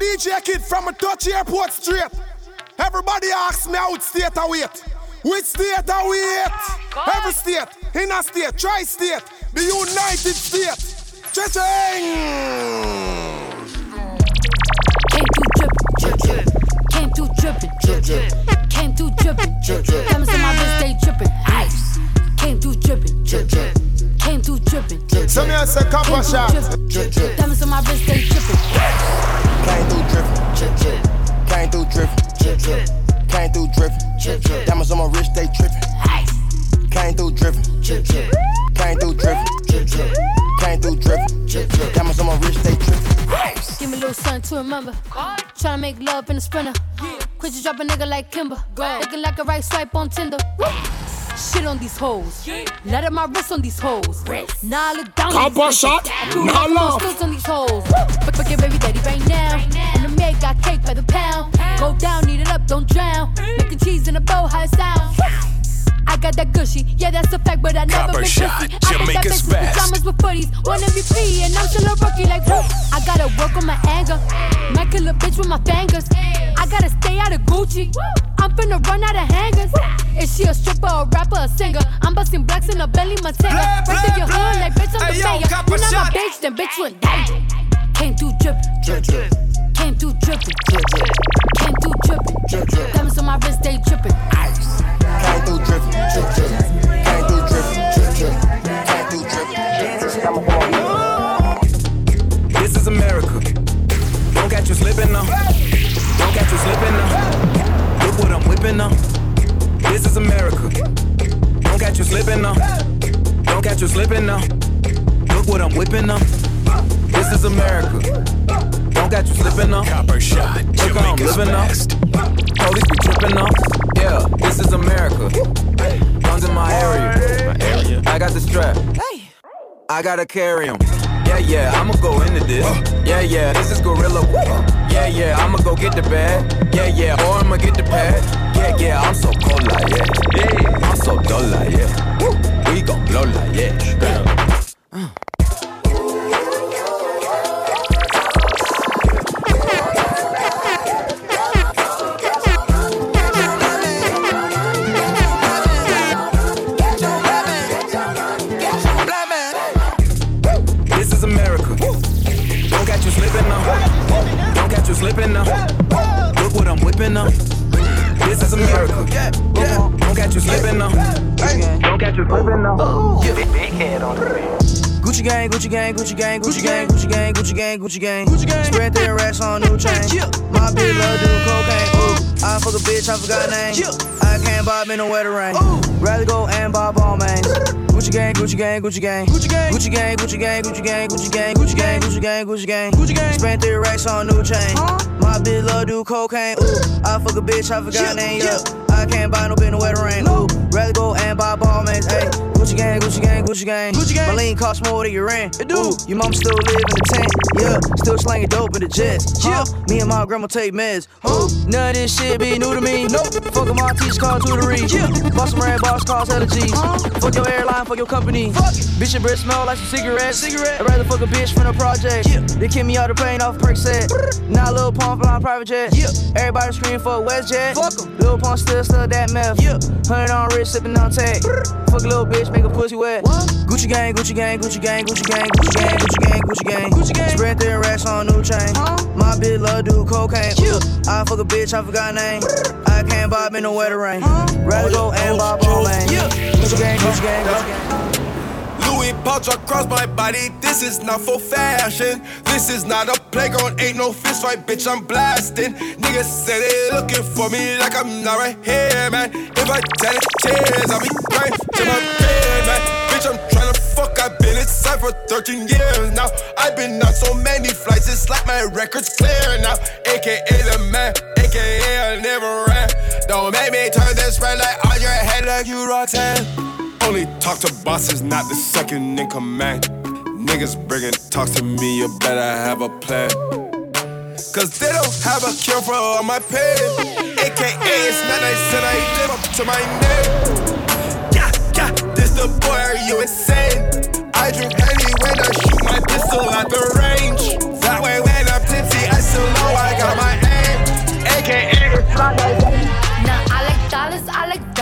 DJ Kid from a touch airport straight. Everybody asks me how state I wait. Which state I wait? Every state, in a state, tri-state, the United States. Cha-ching! Came through drippin', Came through drippin', Came through drippin', Diamonds on my wrist, they drippin'. Ice. Came through drippin', Came through drippin'. So me I say copper shot. Diamonds on my wrist, they drippin'. Came through drippin', Came through drippin', Came through drippin', Diamonds on my wrist, they trippin'. Came through drippin', Came through drippin', Came through drippin', Diamonds on my wrist, they trippin'. Give me a little something to remember. Tryna make love in the sprinter. Quit you drop a nigga like Kimber. Looking like a right swipe on Tinder. Shit on these hoes. Let up my wrist on these hoes. Nah, I look down on Copper these shot. bitches. Two Nah, love. skills on these hoes. But fuck your baby daddy right now. And the maid got cake by the pound. Go down, eat it up, don't drown. Making cheese in a bow, how it sound. I got that gushy, yeah, that's a fact, but I never Copper been shot, pussy. I got that Jamaica's bitch with with footies, one MVP, and I'm still a rookie. Like, whoop. I gotta work on my anger. Might kill a bitch with my fingers. I gotta stay out of Gucci. I'm finna run out of hangers. Is she a stripper, a rapper, a singer? I'm busting blacks in a belly, Montana. Right through your hood, like bitch, I'm the mayor. When I'm a shot. bitch, then bitch you in danger. Came through drippin', came through drippin', came through drippin'. Diamonds on my wrist, they drippin'. Came through drippin', Came through drippin', Came through drippin', Diamonds on my wrist. This is America. Don't catch you slipping now. Don't catch you slipping now. Look what I'm whipping now. This is America. Don't catch you slipping now. Don't catch you slipping now. Look what I'm whipping now. This is America. Don't catch you slipping now. Copper shot, Look how I'm living now. best. Police be tripping off. Yeah, this is America. Guns in my area. My area. I got the strap. I gotta carry carry 'em. Yeah, yeah, I'ma go into this. Yeah, yeah, this is Gorilla. Yeah, yeah, I'ma go get the bag. Yeah, yeah, or I'ma get the pad. Yeah, yeah, I'm so cold like yeah. Yeah, I'm so dull like yeah. We gon' blow like yeah. Don't catch you. Big head on the Gucci gang, Gucci gang, Gucci gang, Gucci gang, Gucci gang, Gucci gang, Gucci gang, Gucci gang. Spread their racks on new chain. My bitch love doing cocaine. Ooh, I fuck a bitch, I forgot her name. I can't bob in the wetter rain. Rather go and bob all mains. Gucci gang, Gucci gang, Gucci gang, Gucci gang, Gucci gang, Gucci gang, Gucci gang, Gucci gang, Gucci gang, Gucci gang, Gucci gang, Gucci gang. Spent three racks on new chain. My bitch love do cocaine. Ooh, I fuck a bitch, I forgot her name. Yeah, I can't buy no bitch in the wetter rain. Ooh, rather go and buy Balmains. Hey, Gucci gang, Gucci gang, Gucci gang, Gucci gang. My lean cost more than your rent. It do. your mom still live in the tent. Yeah, still slanging dope in the jets. Yeah, me and my grandma take meds. Ooh, none of this shit be new to me. Nope. Fuck my teach called tutory. Yeah, boss some red boss calls hella G's. Fuck your airline, fuck your company. Fuck it. Bitch, your breath smell like some cigarettes. Cigarette. I'd rather fuck a bitch from the project. Yeah. They kick me out the plane off perk set. Now Lil Pump flying private jet. Yeah. Everybody scream for WestJet. Fuck 'em. Lil Pump still still that meth. Yeah. Hundred on wrist, sipping on tag. Fuck a little bitch, make a pussy wet. What? Gucci gang, Gucci gang, Gucci gang, Gucci gang, Gucci gang, Gucci gang, Gucci gang, Gucci gang. Spread their racks on new chain. My bitch love do cocaine. Ooh, I fuck a bitch, I forgot her name. I can't bob in the wetter rain. Rather go and bob all lane. Gucci gang, Gucci gang, Gucci gang. Louis pouch across my body. This is not for fashion. This is not a playground. Ain't no fist fight, bitch. I'm blasting. Niggas say they looking for me like I'm not right here, man. If I tell it, cheers, I'll be right to my bed, man. Bitch, I'm tryna fuck. I've been inside for 13 years now. I've been on so many flights. It's like my record's clear now. AKA the man. AKA I never ran. Don't make me turn this red light on your head like you Roxanne. Only talk to bosses, not the second in command. Niggas bringing talks to me, you better have a plan. Cause they don't have a cure for all my pain. AKA, it's not nice and I live up to my name. Yeah, yeah, this the boy, are you insane? I drink Henny when I shoot my pistol at the range. That way when I'm tipsy, I still know I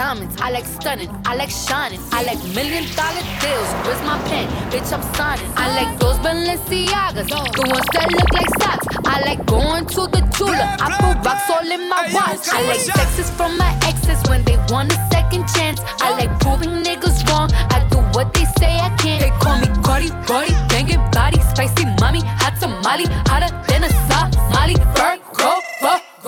like stunning, I like shining, I like million dollar deals. Where's my pen? Bitch, I'm signing. I like those Balenciagas, the ones that look like socks. I like going to the Tula. I put rocks all in my watch. I like texts from my exes when they want a second chance. I like proving niggas wrong. I do what they say I can't. They call me Cardi, Cardi, banging body, spicy mommy, hot tamale, hotter than a Somali. Virgo,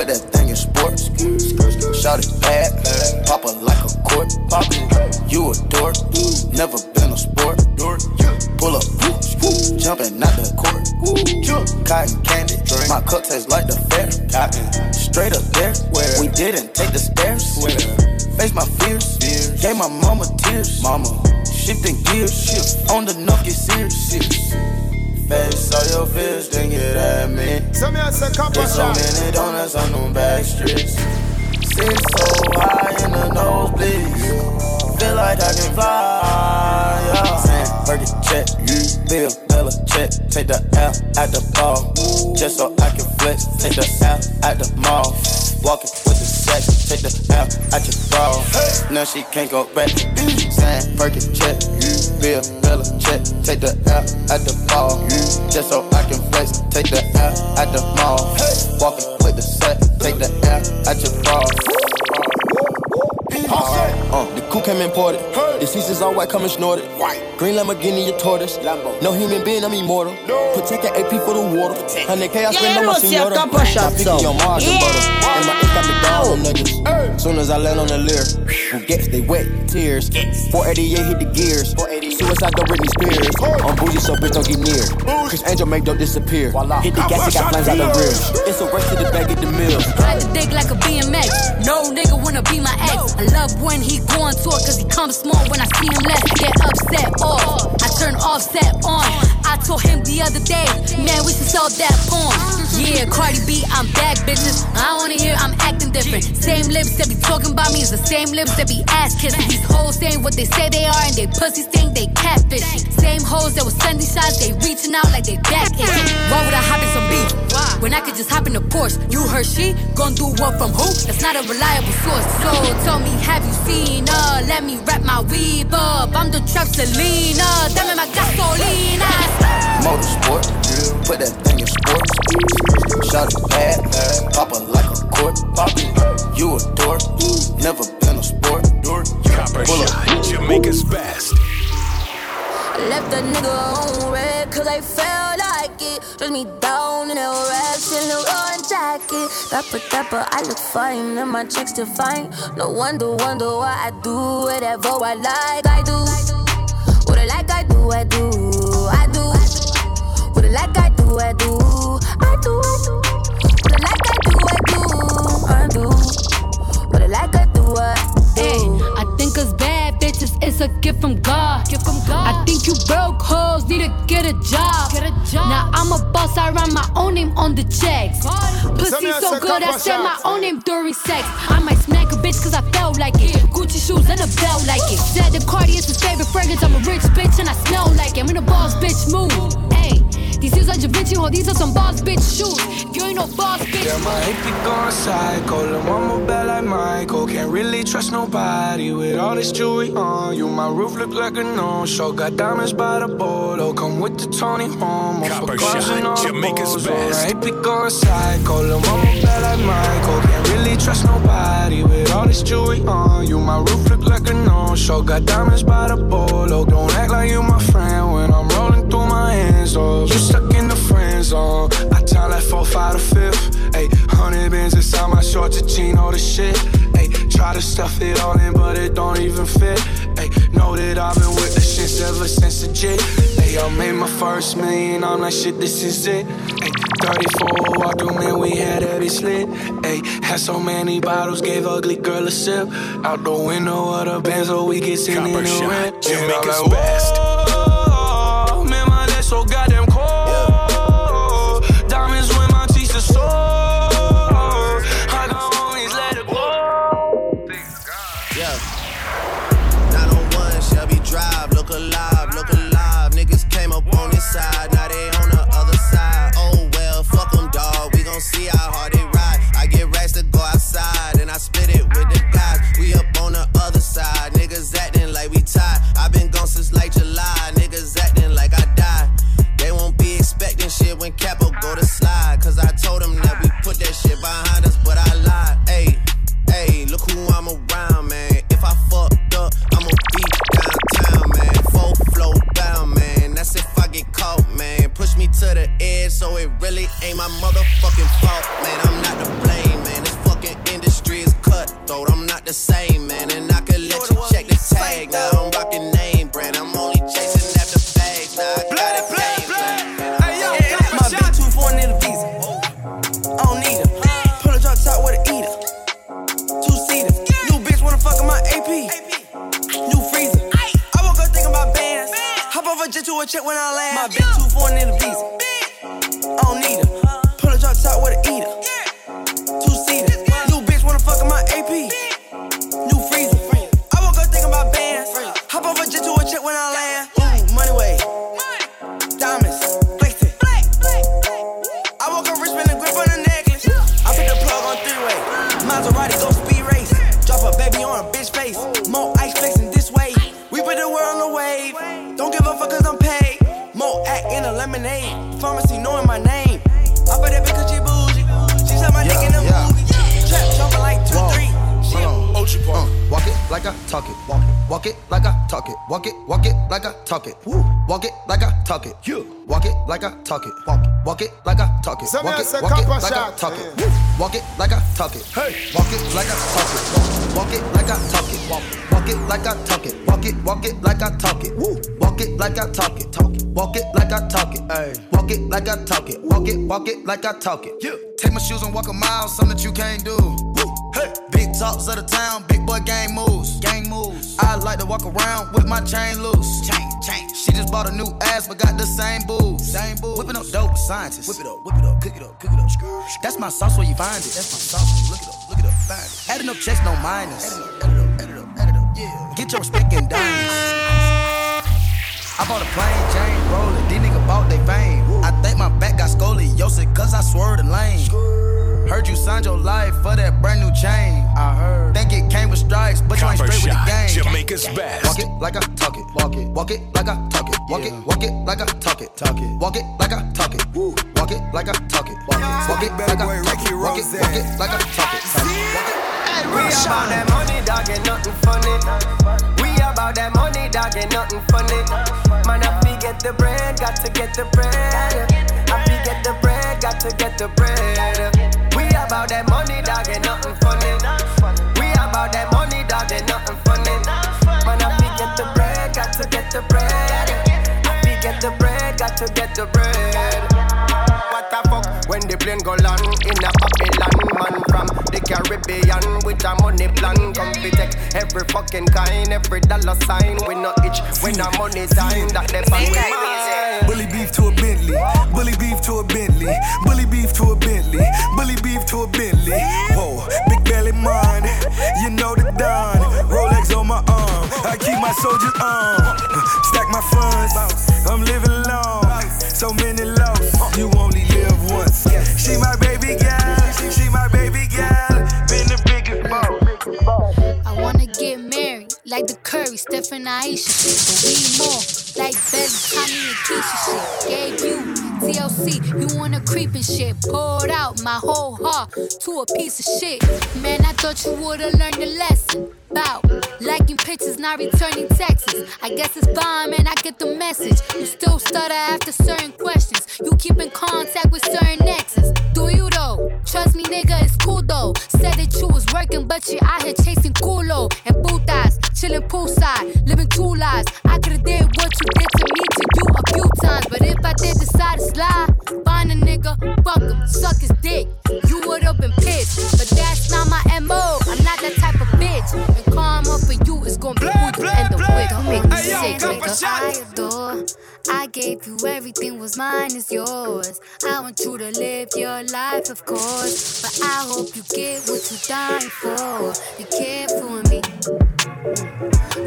Put that thing in sports. Shout it bad, pop it like a court. You a dork, never been a sport. Pull up, jumping out the court. Cotton candy, my cup tastes like the fair. Straight up there, we didn't take the stairs. Face my fears, gave my mama tears. Mama, shifting gears, on the knock get Face all your fears, then get at me. So me I say copper There's so many donuts on them back streets. Sit so high in the nosebleeds. Feel like I can fly. Yeah. Saying, Fergie check, you Bill Bella check. Take the L at the ball. Just so I can flex. Take the L at the mall. Walking with the sex. Take the L at your bra. Now she can't go back. Saying, Fergie check, Bill check. Take the L at the ball. Just so I can flex. Take the L at the mall. Walking with the set. Take the L at your bra. Uh, the coupe came imported. The seats is all white, coming snorted. White. Green Lamborghini, your tortoise. No human being, I'm immortal. Protect an AP for the water. 100K, I spend on my Yeah, senora. Lucia, couple shots, Picky so. on Mars and butter. And my ink got me down on niggas. Soon as I land on the Lear, who gets they wet, tears. 488 hit the gears. Suicide go Britney Spears. I'm bougie, so bitch don't get near. Criss Angel make dope disappear. Hit the gas, it got flames out the rear. It's a race to the bag, get the meal. Ride the dick like a BMX. No nigga wanna be my ex. I love when he go on tour cause he comes small when I see him less. Get upset off. I turn offset on. I told him the other day, man, we should sell that porn. Yeah, Cardi B, I'm back, bitches. I wanna hear I'm acting different. Same lips that be talking about me is the same lips that be ass kissing. These hoes saying what they say they are and they pussies think they catfishing. Same hoes that was sending shots, they reaching out like they back. Why would I hop in some beef? When I could just hop in a Porsche. You heard she gon' do what from who? That's not a reliable source. So tell me, have you seen her? Let me wrap my weave up. I'm the trap Selena. Dame my gasolina. Motorsport, put that thing in sports. Shot it bad, pop it like a court. You a dork, never been a sport. Copper Pull up. shot, Jamaica's best. I left that nigga on red cause I felt like it. Dress me down in a rash in the orange jacket. Dapper, dapper, I look fine and my checks still fine. No wonder, wonder why I do whatever I like. I do what I like, I do, I do, I do. What I like, I do, I do, I do. I do What I like, I do, I do, I do. What I like, I do, I Hey, do. Eh, I is a gift from God. Gift from God. I think you broke hoes need to get a job. Get a job. Now I'm a boss, I write my own name on the checks. Pussy so good, I said my own name during sex. I might smack a bitch cause I felt like it. Gucci shoes and a belt like it. Said the Cardi is his favorite fragrance. I'm a rich bitch and I smell like it. I'm in a boss bitch mood. Hey, these shoes are Da Vinci, ho, these are some boss bitch shoes. If you ain't no boss bitch, Yeah, my hippie going psycho. Lil' mama bad like Michael. Can't really trust nobody with all this jewelry on you. My roof look like a no-show. Got diamonds by the bolo. Come with the Tony Homo. Copper For cars shot, and all the Jamaica's balls. best. My hippie going psycho. Lil' mama bad like Michael. Can't really trust nobody with all this jewelry on you. My roof look like a no-show. Got diamonds by the bolo. Don't act like you my friend when I'm rolling through my hands. Oh, you stuck in the friend zone. I time like four, five, to fifth. Ayy, hundred bins inside my shorts, a jean, all the shit. Ayy, try to stuff it all in, but it don't even fit. Ayy, know that I've been with the shits ever since the J. Hey, I made my first million, I'm like, shit, this is it. Hey, 34 walk through, man, we had every slit. Hey, had so many bottles, gave ugly girl a sip. Out the window of the Benz, so we get sitting in the rent. Jamaica's best. Talk it. Walk it like I talk it. Hey. Walk it like I talk it. Walk, it like I talk it. Walk, walk it like I talk it. Walk it. Walk it like I talk it. Woo. Walk it like I talk it. Talk it. Walk it like I talk it. Hey. Walk it like I talk it. Walk it. Walk it like I talk it. Yeah. Take my shoes and walk a mile, something that you can't do. Hey. Big talks of the town, big boy gang moves. Gang moves. I like to walk around with my chain loose. Chain, chain. She just bought a new ass, but got the same boobs. Same boobs. Whipping up dope scientists. Whip it up, whip it up, cook it up, cook it up. That's my sauce where you find it. That's my sauce. Look it up, look it up, find it. Adding up checks, no minus. Add it up, add it up, add it up. Yeah. Get your respect in diamonds. I bought a plane, chain rolling. These niggas bought they fame. I think my back got scoliosis cause I swerved the lane. Heard you signed your life for that brand new chain. I heard. Think it came with stripes, but you ain't Copper straight with the Shot. game. Jamaica's best. Walk it like I talk it. Walk it. Walk it like I talk it. Walk it. Walk it like I talk it. Talk it. Walk it like I talk it. Woo. Walk it like I talk it. Walk it. Walk it like I talk it. Walk it. Walk it like I talk it. Talk it. Walk it. We about that money, dog, ain't nothing funny. We about that money, dog, ain't nothing funny. Man, I fi get the bread, got to get the bread. I fi get the bread, got to get the bread. We about that money, dog, ain't nothing funny. We about that money, dog, ain't nothing funny. Man, I get the bread, got to get the bread. I fi get the bread, got to get the bread. What the fuck when the plane go land in a Babylon man from the Caribbean with a money plan come fi take every fucking kind every dollar sign we no itch when a money time that them on we mind. Bully beef to a Bentley. Bully beef to a Bentley. Bully beef to a Bentley. Bully beef to a Bentley. Whoa, big belly mine. You know the Don. Rolex on my arm. I keep my soldiers on. Stack my funds. I'm living long. So many She my baby girl. She my baby girl. Been the biggest boss. I wanna get married, like the Curry, Steph and Ayesha. But we more, like Bez, Tommy and Keisha shit. Gave you TLC, you wanna creep and shit. Poured out my whole heart to a piece of shit. Man, I thought you would've learned the lesson. Bout liking pictures, not returning texts. I guess it's fine, man, I get the message. You still stutter after certain questions. You keep in contact with certain exes. Do you though? Trust me, nigga, it's cool though. Said that you was working, but you out here chasing culo and putas. chilling poolside, living two lives. I could've did what you did to me to you a few times, but if I did decide to slide, find a nigga, fuck him, suck his dick. You would've been pissed, but that's not my mo. I'm not that type of bitch, and karma for you is gonna be who you end up with. Don't make me sick, nigga. I adore. I gave you everything, was mine is yours. I want you to live your life, of course. But I hope you get what you're dying for. You care for me.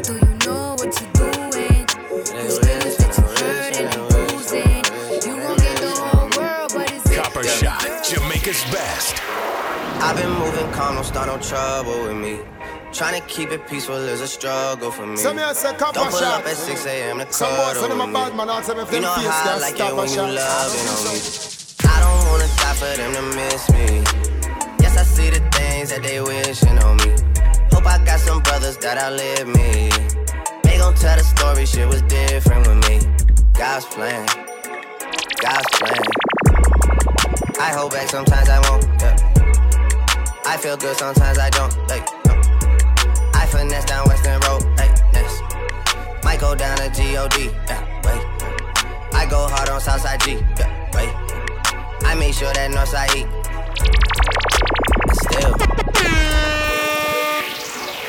Do you know what you're doing? These feelings that you hurting and bruising. You gon' get the whole world, but it's Copper Shot, Jamaica's best. I've been moving calm, don't start no trouble with me. Trying to keep it peaceful is a struggle for me. Some say Don't pull shot. up at 6 a.m. to Some boys say them a bad man, ask them if know how I like it stop when a you shot. loving on me. I don't wanna die for them to miss me. Yes, I see the things that they wishing on me. Hope I got some brothers that outlive me. They gon' tell the story, shit was different with me. God's plan, God's plan. I hold back sometimes I won't. Yeah. I feel good sometimes I don't. Like, finesse down Weston Road. Like, next. Might go down to G-O-D. Yeah, wait. I go hard on Southside G. Yeah, wait. I make sure that Northside E. Still.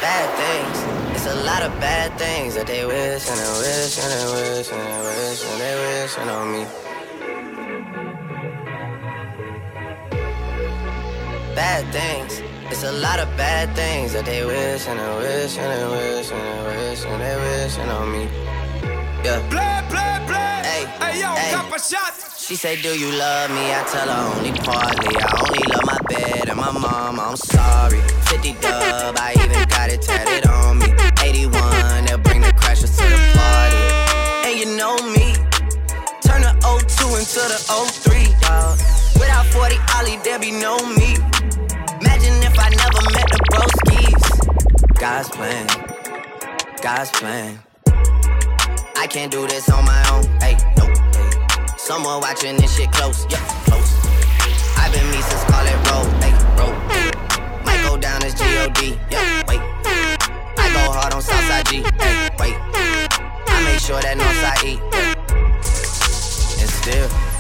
Bad things. It's a lot of bad things that they wish and they wish and they wish and they wish and they wishing on me. Bad things. A lot of bad things that they wish and they wish and they wish and they wish and they wishing on me. Yeah. Play, play, play. Hey, Hey, yo, hey. Copper Shot. She say, Do you love me? I tell her only partly. I only love my bed and my mom. I'm sorry. 50 dub, I even got it tatted on me. 81, they'll bring the crashers to the party. And you know me, turn the 02 into the 03, dog. Without 40 Oli, there be no me. The broskies. God's plan, God's plan. I can't do this on my own. Hey, no. Someone watching this shit close. Yeah, close. I've been me since call it roll. Hey, roll. Might go down as G-O-D. Yeah, wait. I go hard on Southside G. Hey, wait. I make sure that Northside E. And still.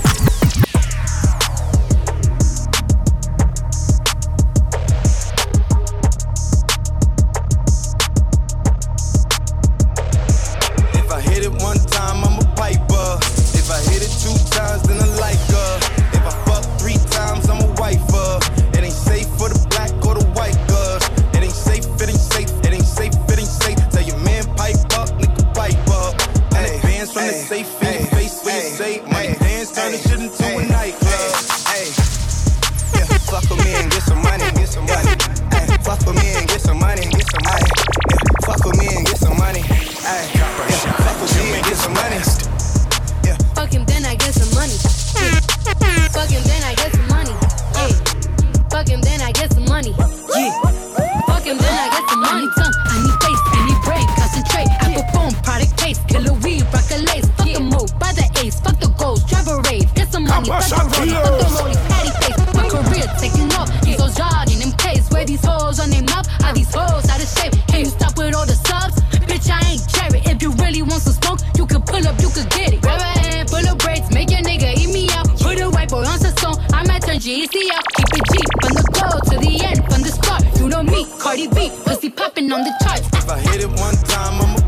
Really want some smoke, you can pull up, you can get it. Grab a hand full of braids, make your nigga eat me out. Put a white boy on song, I might turn GEC out. Keep it G from the go to the end, from the start. You know me, Cardi B, pussy popping on the charts. If I hit it one time, I'm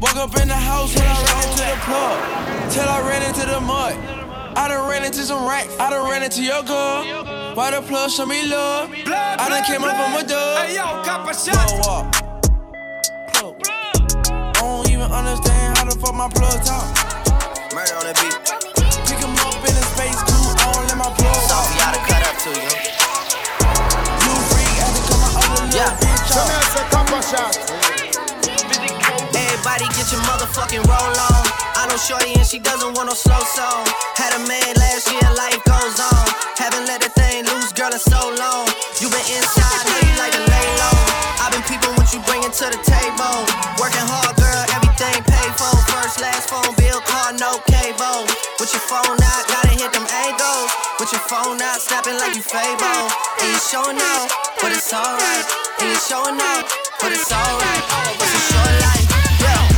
Woke up in the house when I ran into the plug. Till I ran into the mud. I done ran into some racks. I done ran into your girl. Why the plug show me love? I done came up from a dub. Hey yo, copper shot. Plug walk. Plug. I don't even understand how the fuck my plug talk. Murder on the beat. Pick 'em up in a space coupe. I don't let my plug So walk. we gotta cut up to you. You freak, had to cut my other little Yeah. bitch Some me off. say copper shot. Everybody get your motherfucking roll on. I know Shorty and she doesn't want no slow song. Had a man last year, life goes on. Haven't let that thing loose, girl, in so long. You been inside, now you like to lay low. I've been peeping what you bringing to the table. Working hard, girl, everything paid for. First, last phone bill, car, no cable. With your phone out, gotta hit them angles. With your phone out, snapping like you Fable. And you showing out, but it's alright. And you showing out, but it's alright. It's a short life, yeah.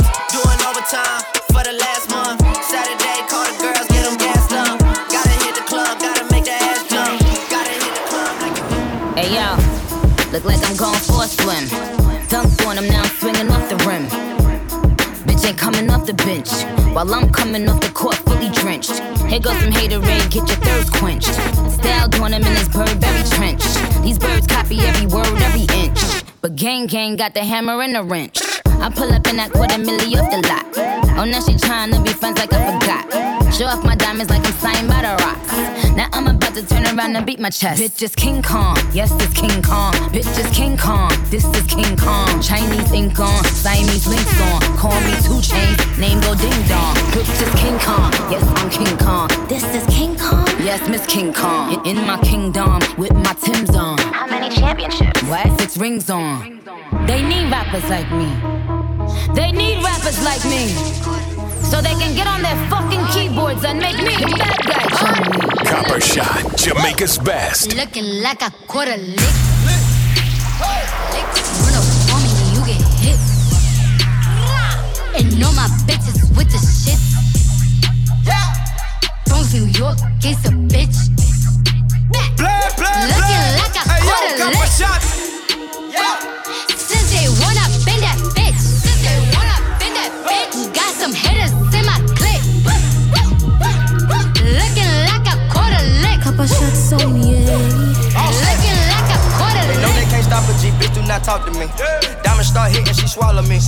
For the last month. Saturday, call the girls, get them. Gotta hit the club, gotta make ass jump. Gotta hit the club like Hey yo, look like I'm going for a swim. Dunked on him, now I'm swinging off the rim. Bitch ain't coming off the bench. While I'm coming off the court fully drenched. Here goes some haterade, get your thirst quenched. Style on him in this Burberry trench. These birds copy every word, every inch. But gang gang got the hammer and the wrench. I pull up in that quarter milli off the lot. Oh, now she tryna be friends like I forgot. Show off my diamonds like I'm signed by the rocks. Now I'm about to turn around and beat my chest. Bitch is King Kong, yes, this King Kong. Bitch is King Kong, this is King Kong. Chinese ink on, Siamese links on. Call me two chains, name go ding dong. Bitch is King Kong, yes, I'm King Kong. This is King Kong, yes, Miss King Kong. In, in my kingdom, with my Tim's on. How many championships? What? Six rings on. They need rappers like me. They need rappers like me. So they can get on their fucking keyboards and make me the bad guy. Germany. Copper shot, Jamaica's best. Looking like a quarter lick. Run up on me, you get hit. And all my bitches with the shit. Bronx, New York, it's a bitch. Play, play, Looking play. like a Hey yo, quarter copper lick. shot. Lick. Couple shots They know they lick. can't stop a G, bitch, do not talk to me. Diamond start hitting, she swallow me.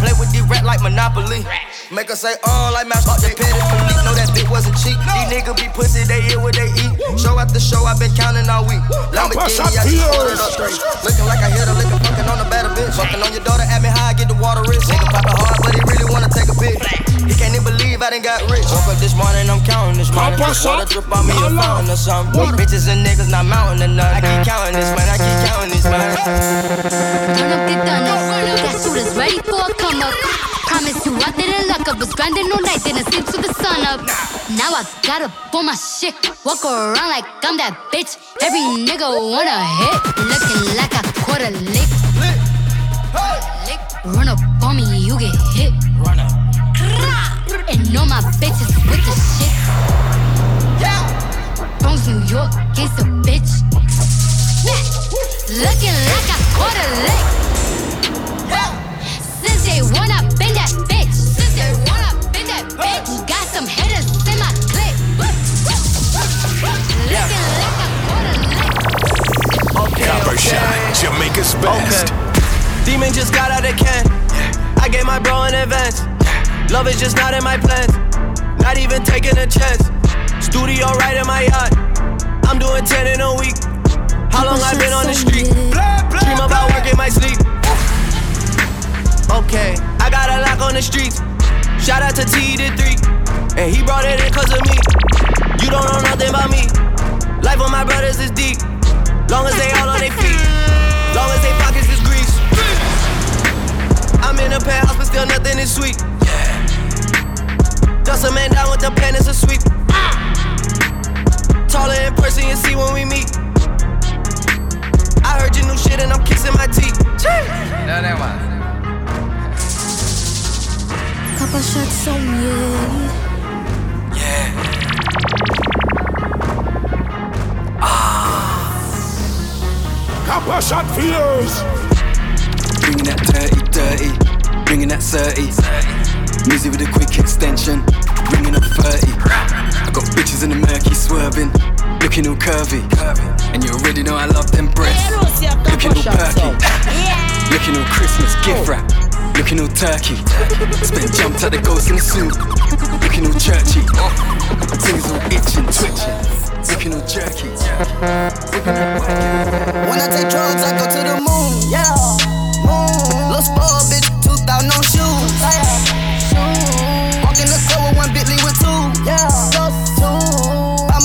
Play with the rat like Monopoly. Make her say, uh, like Master the Petty Police. Know that bitch wasn't cheap. These niggas be pussy, they eat what they eat. Show after show, i been counting all week. Lamborghini, I just ordered up straight. Looking like I hit a lick fucking on a better bitch. Fucking on your daughter, at me high, get the water rich. Nigga poppin' hard, but he really wanna take a pic. He can't even believe I done got rich. Woke up this morning, I'm counting this money. Water drip on me, a fountain or something. Bitches and niggas not mounting nothing. I keep counting this money, I keep counting this money. Up. Got shooters ready for a come up. Promise you I didn't up. Was grinding all night, till the sun up. Now I gotta pull my shit. Walk around like I'm that bitch. Every nigga wanna hit. Looking like a quarter lick. Lick. Run up on me, you get hit. Run up. And all my bitches with the shit. Bronx, New York, it's a bitch. Looking like a quarter lick. Since they wanna bend that bitch. Since they wanna bend that bitch. Got some hitters in my clip. Looking like a quarter lick. Copper shot, Jamaica's best. Demon just got out of can. I gave my bro in advance. Love is just not in my plans. Not even taking a chance. Studio right in my yacht. I'm doing 10 in a week. How long I been on the street? Dream about work in my sleep. Okay, I got a lock on the streets. Shout out to T to 3. And he brought it in cause of me. You don't know nothing about me. Life of my brothers is deep. Long as they all on their feet. Long as they pockets is grease. I'm in a penthouse, but still nothing is sweet. Dust a man down with the pen, it's a sweep. Taller in person, you see when we meet. I heard your new shit and I'm kissing my teeth. No, that one. Couple shots on yeah. Yeah. Copper shot fears. Bringing that dirty, dirty, bringing that 30. Music with a quick extension, bringing up 30. I got bitches in the murky swerving, looking all curvy. And you already know I love them breasts, looking all perky. Looking all Christmas gift wrap, looking all turkey. Spent jumped at the ghost in the suit, looking all churchy. Things all itching, twitching, looking all jerky. When I take drugs, I go to the moon. Yeah, moon. Little spoiled bitch, 2000 on shoes. Walk in the store with one Bentley with two. Yeah, just two.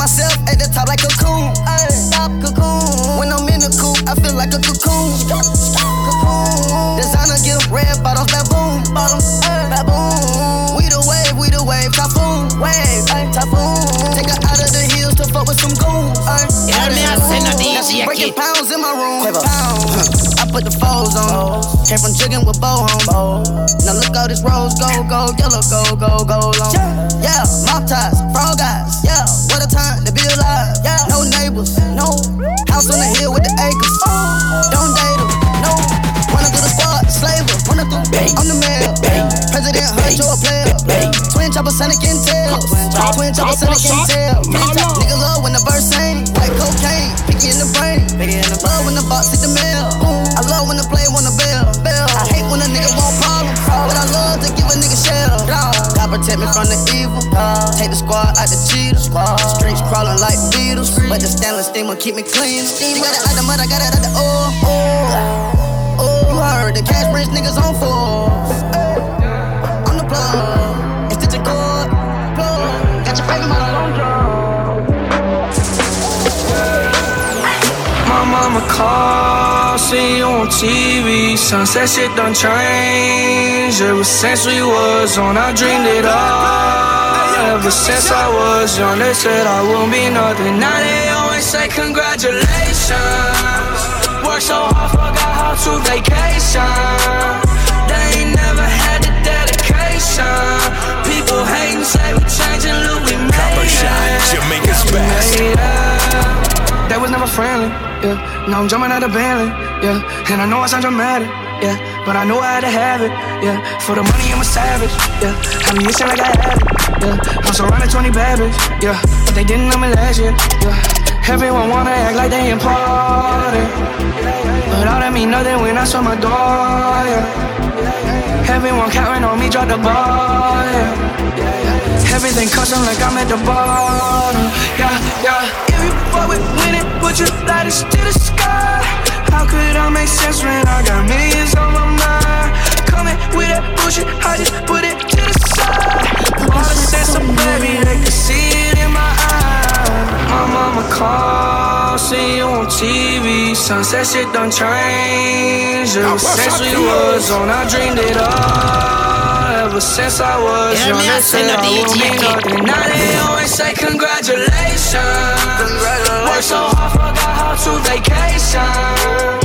By myself at the top like a cocoon. Ay, stop cocoon. When I'm in the coop, I feel like a cocoon. Stop, stop cocoon. Designer gift, red bottles, baboon. Bottles, baboon. We the wave, we the wave, typhoon. Wave, ay, typhoon. Take her out of the hills to fuck with some goons. Ay, Yeah, me, I send a Now DJ breaking pounds in my room. Pounds. I put the foes on. Came from jigging with bow home. Now look all this rose, gold, gold, yellow, gold, gold, gold long. Yeah, mouth ties, frog eyes. Yeah, what a time to be alive. No neighbors, no house on the hill with the acres. Don't date 'em, no. Wanna do the squad, slave 'em. Wanna do I'm the mayor. President Hunt, you a player. Twin chopper, Sonic and tail. Twin chopper, Sonic and tail. Nigga love when the verse sing. White cocaine, picky in the brain. Love when the box hit the mail. I love when the play wanna bail. I hate when a nigga want problems. But I love to give a nigga shell. God protect me from the evil. Take the squad out the cheaters. Streets crawling like beetles. But the stainless steamer keep me clean. You got it out the mud, I got it out the oil. Oh, you heard the cash rich niggas on full. On the plug. It's the cord. Got your mama on My mama called, see you on TV. Sunset shit done changed. Ever since we was on, I dreamed it all. Ever since I was young, they said I won't be nothing. Now they always say congratulations. Worked so hard, forgot how to vacation. They ain't never had the dedication. People hating, say we changing, look, we made Copper it. shot, Jamaica's best. That was never friendly, yeah. Now I'm jumping out of Bentley, yeah. And I know I sound dramatic, yeah. But I know I had to have it, yeah. For the money, I'm a savage, yeah. I'm using like I have it, yeah. I'm surrounded 20 bad bitches, yeah. But they didn't know me last year, yeah. Everyone wanna act like they important. But all that mean nothing when I saw my door, yeah. Everyone counting on me, drop the ball, yeah. Everything custom like I'm at the bottom. Yeah, yeah. If you fuck with winning, put your lighters to the sky. How could I make sense when I got millions on my mind? Coming with that bullshit, I just put it to the side. The sense of baby, they can see it. My mama called, see you on TV. Sunset shit done changed. Ever since we was on, I dreamed it all. Ever since I was Yeah, young, me, I they said a I won't DJ be kid. nothing. Now they always say congratulations. Work so hard, forgot how to vacation.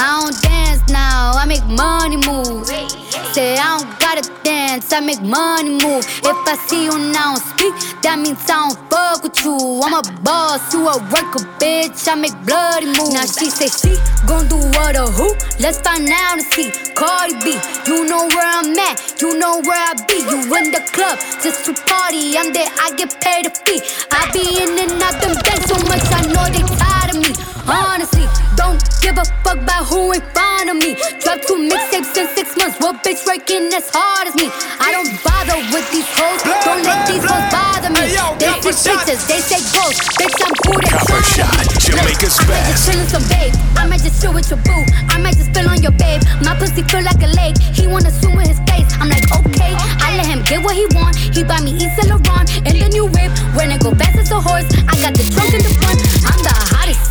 I don't dance now, I make money move. Say I don't gotta dance, I make money move. If I see you now speak, that means I don't fuck with you. I'm a boss, you a worker, bitch. I make bloody moves. Now she say she gon' do what or who? Let's find out and see. Cardi B, you know where I'm at, you know where I be. You in the club just to party. I'm there, I get paid a fee. I be in and out them bands so much, I know they tired of me. Honestly, don't give a fuck about who in front of me. Drop two mixtapes in six months. What bitch working as hard as me? I don't bother with these hoes. Don't let these hoes bother me. They see pictures, they say ghosts. Bitch, I'm who they Copper shot, Jamaica's I might just best. chillin' some babe. I might just chill with your boo. I might just spill on your babe. My pussy feel like a lake. He wanna swim with his face. I'm like, okay. I let him get what he want. He buy me East Laurent and the new whip. When it go fast as a horse, I got the trunk in the front. I'm the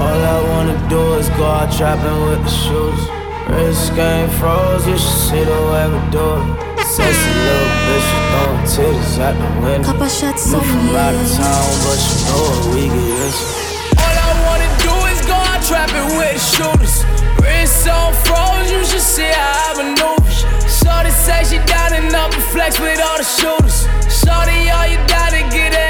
All I wanna do is go out trapping with the shoes. Wrist game froze, you should see the way we do it. Sexy little bitch, you throwing titties out the window. Couple shots You on from me. out of town, but you know what we get into. All I wanna do is go out trapping with the shooters. Wrist on froze, you should see how I maneuver. Shorty say she down and up and flex with all the shooters. Shorty, all you gotta get ahead of all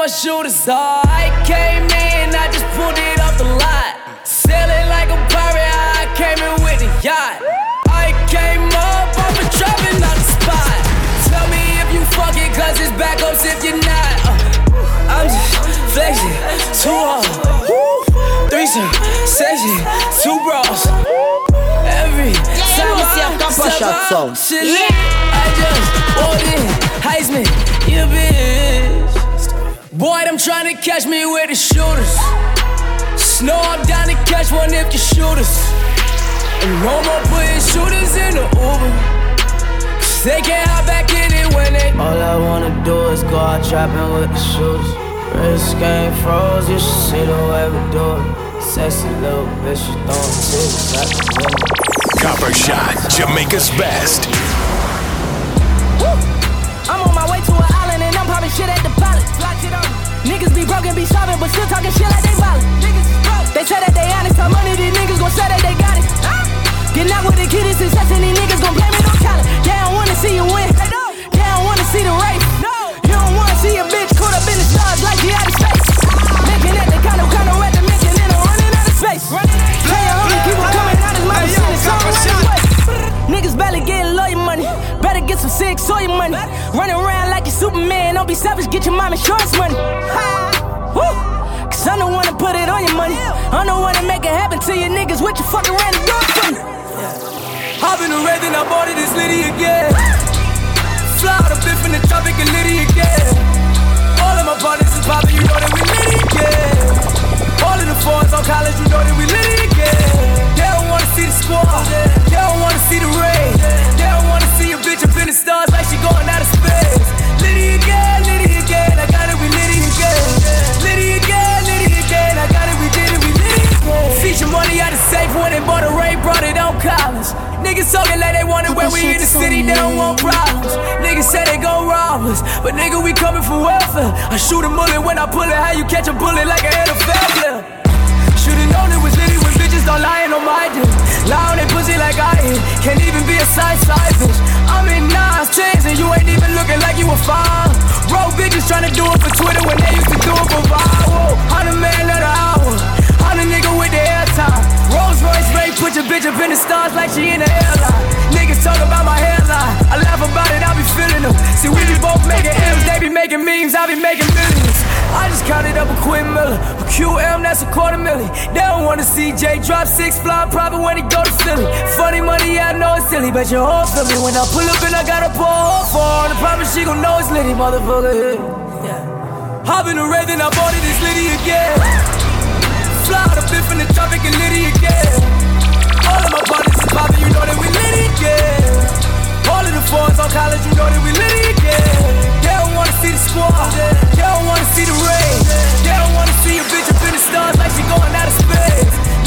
my shooters. Oh, I came in, I just pulled it off the lot. Sailing like a pirate, I came in with a yacht. I came up off a trapping out the spot. Tell me if you fuck it, cause it's backups if you're not. Uh, I'm just flexing, too hard. Woo. Threesome, session, two bras. Every time wanna see a I step out, shit lit. I just in, Heisman, you bitch. Boy, them trying to catch me with the shooters. Snow, I'm down to catch one if you shoot us. And no more putting shooters in the Uber. Cause they can't hop back in it when they. All I wanna do is go out trapping with the shoes. Wrist game froze, you should see the way we do it. Sexy little bitch, you throwing titties out the window. Copper shot, Jamaica's best. I'm on my way to an island and I'm popping shit at the pilot. Niggas be broken, be starving, but still talking shit like they ballin'. They say that they honest, how money these niggas gon' say that they got it. Getting out with the kid is success and these niggas gon' blame it on talent. They don't wanna see you win. They don't wanna see the race. You be selfish, get your mom insurance money. Woo! Cause I'm the one to put it on your money. I'm the one to make it happen to you niggas. What you fucking ran the door for me? Hop in the red, then I bought it, it's Liddy again. Fly out a bit from the tropic and Liddy again. All of my partners is poppin', you know that we Liddy again. All of the fours on college, you know that we Liddy again. They don't wanna see the squad, they don't wanna see the rain. They don't wanna see a bitch up in the stars like she going out of space. Liddy again, out of safe when they bought a Ray, brought it on college. Niggas talking like they want it when we in the city, they don't want problems. Niggas say they gon' rob us, but nigga, we coming for welfare. I shoot a bullet when I pull it, how you catch a bullet like an NFL player? Should've known it was litty when bitches don't lying on my dick. Lie on they pussy like I ain't. Can't even be a side side bitch. I'm in nines, tens, and you ain't even looking like you a fine. Bro, bitches tryna do it for Twitter when they used to do it for viral. Hundred man of the hour. Hundred nigga with the airtime. Rolls Royce Ray, put your bitch up in the stars like she in the airline. Niggas talk about my hairline. I laugh about it, I be feeling them. See, we be both making M's, they be making memes, I be making millions. I just counted up a Quinn Miller. A QM, that's a quarter million. They don't wanna see Jay drop six flying private when he go to Philly. Funny money, I know it's silly, but your whole feel me. When I pull up and I got a pour for I promise she gon' know it's litty, motherfucker. Yeah. Hop in the red, then I bought it, it's litty again. A bit from the tropic and litty again. All of my partners is poppin', you know that we lit it, yeah. All of the fours on college, you know that we lit it, yeah. They don't wanna see the squad, they don't wanna see the rain. They don't wanna see a bitch up in the stars like she going out of space.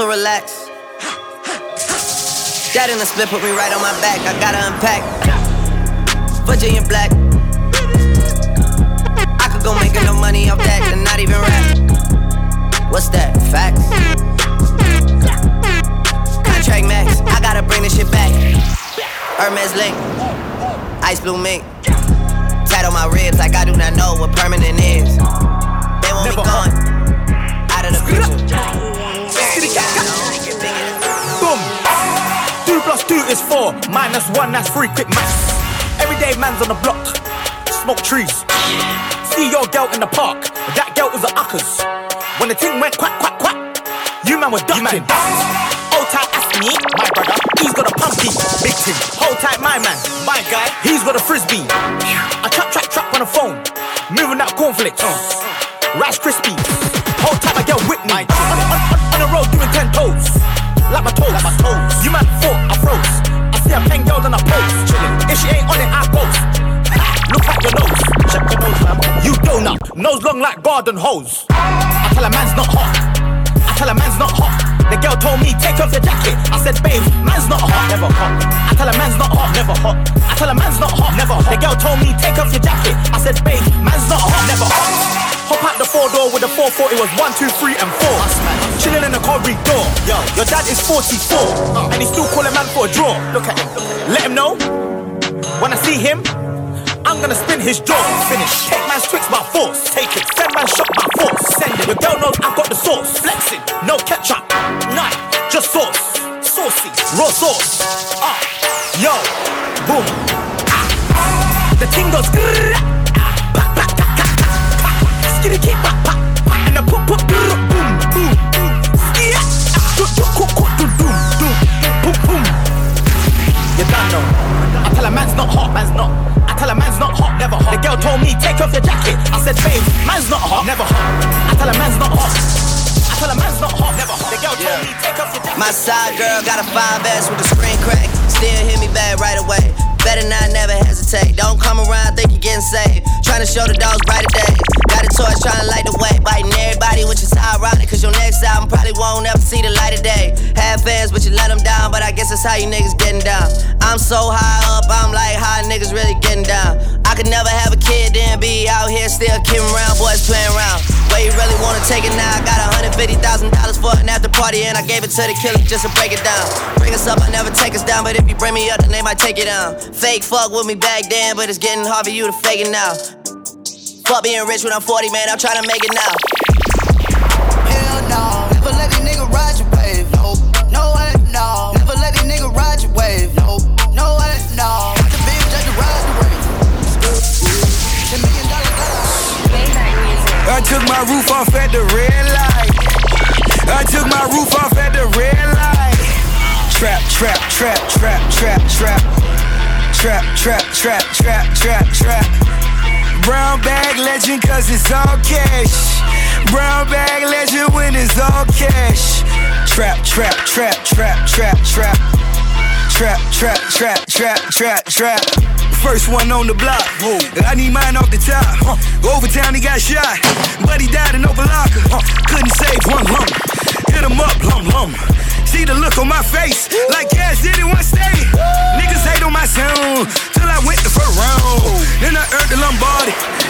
Muscle relax. That in the split put me right on my back. I gotta unpack. Virginia black. I could go make enough money off that and not even rap. What's that? Facts. Contract max. I gotta bring this shit back. Hermes link. Ice blue mink. Tat on my ribs like I do not know what permanent is. They want me gone. Out of the picture. Boom. Two plus two is four. Minus one, that's three. Quick maths. Everyday man's on the block. Smoke trees. See your girl in the park. That girl was a uckers. When the thing went quack, quack, quack, you man was ducking. Hold tight, ask me, my brother. He's got a pumpy, big thing. Hold tight, my man, my guy. He's got a frisbee. I trap, trap, trap on the phone. Moving out cornflakes. Uh. Rice crispy. Hold tight, my girl with me. On the road doing ten toes. Like my toes. Like my toes. You man fought, I froze. I see a pen girls on a post. Chilling. If she ain't on it, I post. Look at your nose. Check your nose, man. You donut. Nose long like garden hose. I tell a man's not hot. I tell a man's not hot. The girl told me, take off your jacket. I said, babe, man's not hot. Never hot. I tell a man's not hot. Never hot. I tell a man's not hot. Never hot. The girl told me, take off your jacket. I said, babe, man's not hot. Never hot. Hop out the four door with a 440 was one, two, three, and four. Chilling in the corridor. Yo, your dad is 44. And he's still calling man for a draw. Look at him. Let him know. When I see him, I'm gonna spin his jaw. Finish. Take man's tricks by force. Take it. Send man shot by force. Send it. Your girl knows I've got the sauce. Flexing. No ketchup. None. Just sauce. Saucy. Raw sauce. Ah. Yo. Boom. Ah. The ting goes. Hot, man's not. I tell man's not hot, never hot. The girl told me, take off your jacket. I said, babe, man's not hot, never hot. I tell a man's not hot. I tell man's not hot, never hot. The girl told me, take off your jacket. My side girl got a 5S with a screen crack. Still hit me back right away. Better not never hesitate. Don't come around, think you're getting saved. Trying to show the dogs brighter days. Got a torch trying to light the way. Biting everybody, which is ironic. Cause your next album probably won't ever see the light of day. Have fans, but you let them down. But I guess that's how you niggas getting down. I'm so high up, I'm like, how niggas really getting down? I could never have a kid, then be out here still kidding around, boys playing around. Where you really wanna take it now? I got $150,000 for an after party, and I gave it to the killer just to break it down. Bring us up, I never take us down, but if you bring me up, then they might take it down. Fake fuck with me back then, but it's getting hard for you to fake it now. Fuck being rich when I'm 40, man, I'm trying to make it now. Hell no, never let these nigga ride your wave. No, no way, no. Never let these nigga ride your wave. No, no way, no. The bitch just to ride the wave. Ten million dollar I took my roof off at the red light. I took my roof off at the red light. Trap, trap, trap, trap, trap, trap. Trap, trap, trap, trap, trap, trap. Brown bag legend cause it's all cash. Brown bag legend when it's all cash. Trap, trap, trap, trap, trap, trap. Trap, trap, trap, trap, trap, trap. First one on the block. I need mine off the top. Overtown, he got shot. He died in open locker. Couldn't save one lump. Hit him up, lum lum. See the look on my face. Like cash did it one stay. Niggas hate on my sound till I went the first round. Then I earned the Lombardi.